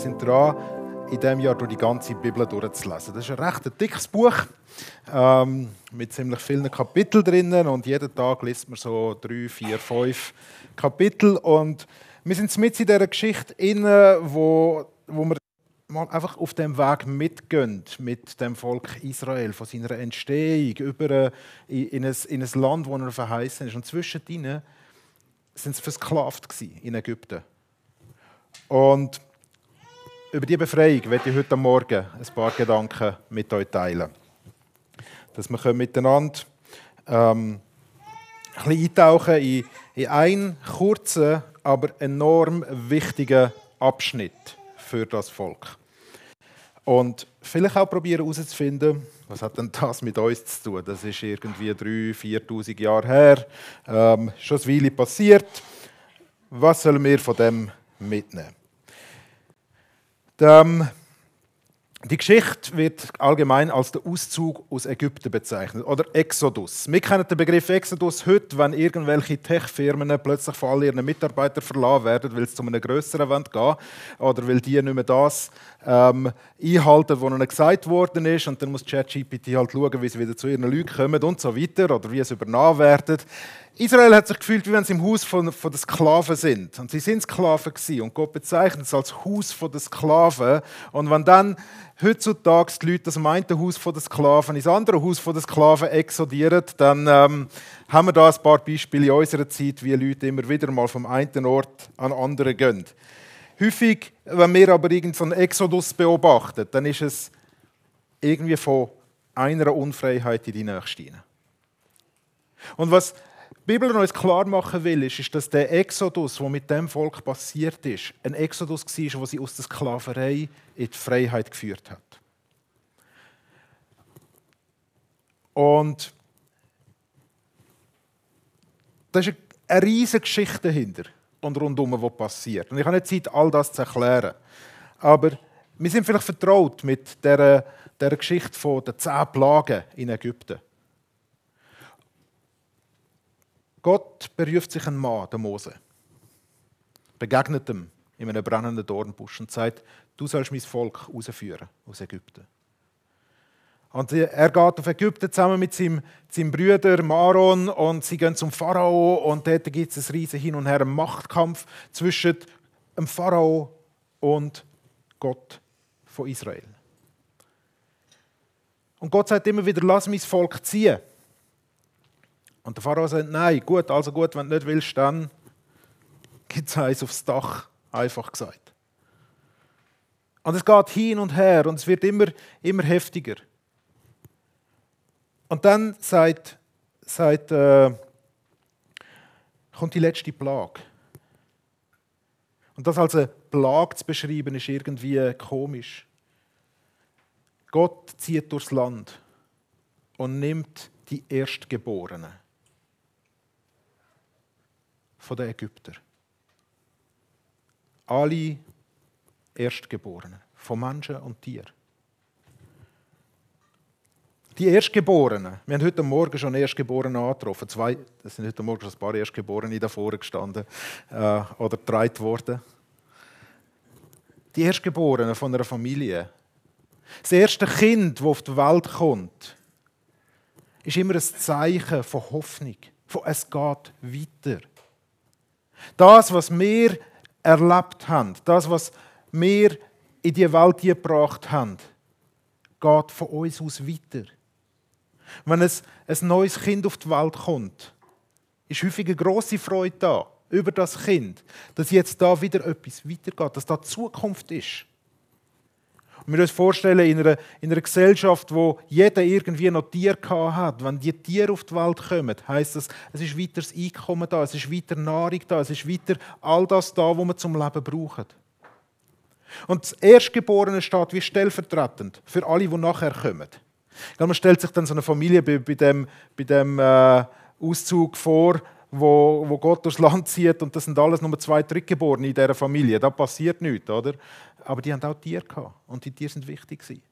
sind dran, in diesem Jahr durch die ganze Bibel durchzulesen. Das ist ein recht dickes Buch ähm, mit ziemlich vielen Kapiteln drinnen und jeden Tag liest man so drei, vier, fünf Kapitel und wir sind mit in dieser Geschichte inne, wo, wo wir mal einfach auf dem Weg mitgehen mit dem Volk Israel, von seiner Entstehung über äh, in ein, in ein Land, wo er verheißen ist. Und zwischendrin sind sie versklavt in Ägypten. Und über die Befreiung werde ich heute Morgen ein paar Gedanken mit euch teilen. Dass wir miteinander ähm, ein bisschen eintauchen in, in einen kurzen, aber enorm wichtigen Abschnitt für das Volk. Und vielleicht auch probieren herauszufinden, was hat denn das mit uns zu tun? Das ist irgendwie 3.000, 4.000 Jahre her, ähm, schon eine Weile passiert. Was sollen wir von dem mitnehmen? Ähm, die Geschichte wird allgemein als der Auszug aus Ägypten bezeichnet oder Exodus. Wir kennen den Begriff Exodus heute, wenn irgendwelche Tech-Firmen plötzlich von all ihren Mitarbeitern verlassen werden, weil sie zu einem größeren Event gehen oder weil die nicht mehr das ähm, einhalten, was ihnen gesagt worden ist und dann muss ChatGPT halt schauen, wie sie wieder zu ihren Leuten kommen und so weiter oder wie sie übernommen werden. Israel hat sich gefühlt, wie wenn sie im Haus von, von den Sklaven sind. Und sie sind Sklaven gewesen. Und Gott bezeichnet es als Haus von den Sklaven. Und wenn dann heutzutage die Leute das eine Haus von den Sklaven ins andere Haus von den Sklaven exodieren, dann ähm, haben wir da ein paar Beispiele in unserer Zeit, wie Leute immer wieder mal vom einen Ort an den anderen gehen. Häufig, wenn wir aber irgendeinen Exodus beobachten, dann ist es irgendwie von einer Unfreiheit in die nächste. Und was die Bibel uns klar machen will, ist, ist, dass der Exodus, der mit dem Volk passiert ist, ein Exodus war, der sie aus der Sklaverei in die Freiheit geführt hat. Und da ist eine riesige Geschichte dahinter und rundum, was passiert. Und ich habe nicht Zeit, all das zu erklären. Aber wir sind vielleicht vertraut mit der, der Geschichte der zehn Plagen in Ägypten. Gott beruft sich einen Mann, den Mose, begegnet ihm in einem brennenden Dornbusch und sagt, du sollst mein Volk rausführen aus Ägypten. Und er geht auf Ägypten zusammen mit seinem, seinem Bruder Maron und sie gehen zum Pharao und dort gibt es einen riesen Hin und Her, einen Machtkampf zwischen dem Pharao und Gott von Israel. Und Gott sagt immer wieder, lass mein Volk ziehen. Und der Pharao sagt, nein, gut, also gut, wenn du nicht willst, dann gibt es eins aufs Dach, einfach gesagt. Und es geht hin und her und es wird immer, immer heftiger. Und dann sagt, sagt, äh, kommt die letzte Plage. Und das als eine Plage zu beschreiben, ist irgendwie komisch. Gott zieht durchs Land und nimmt die Erstgeborenen von den Ägyptern. Alle Erstgeborenen, von Menschen und Tieren. Die Erstgeborenen, wir haben heute Morgen schon Erstgeborene angetroffen. Zwei, es sind heute Morgen schon ein paar Erstgeborene davor gestanden äh, oder getragen worden. Die Erstgeborenen von einer Familie. Das erste Kind, das auf die Welt kommt, ist immer ein Zeichen von Hoffnung, von es geht weiter. Das, was wir erlebt haben, das, was wir in die Welt gebracht haben, geht von uns aus weiter. Wenn ein, ein neues Kind auf die Welt kommt, ist häufig eine grosse Freude da über das Kind, dass jetzt da wieder etwas weitergeht, dass da Zukunft ist. Und wir uns vorstellen, in einer, in einer Gesellschaft, wo jeder irgendwie noch Tiere hat, wenn die Tiere auf die Welt kommen, heisst das, es ist weiter das Einkommen da, es ist weiter Nahrung da, es ist weiter all das da, was wir zum Leben brauchen. Und das Erstgeborene steht wie stellvertretend für alle, die nachher kommen. Man stellt sich dann so eine Familie bei, bei dem, bei dem äh, Auszug vor, wo, wo Gott durchs Land zieht und das sind alles nur zwei Drittgeborene in dieser Familie. Da passiert nichts, oder? Aber die haben auch Tiere gehabt und die Tiere sind wichtig gewesen.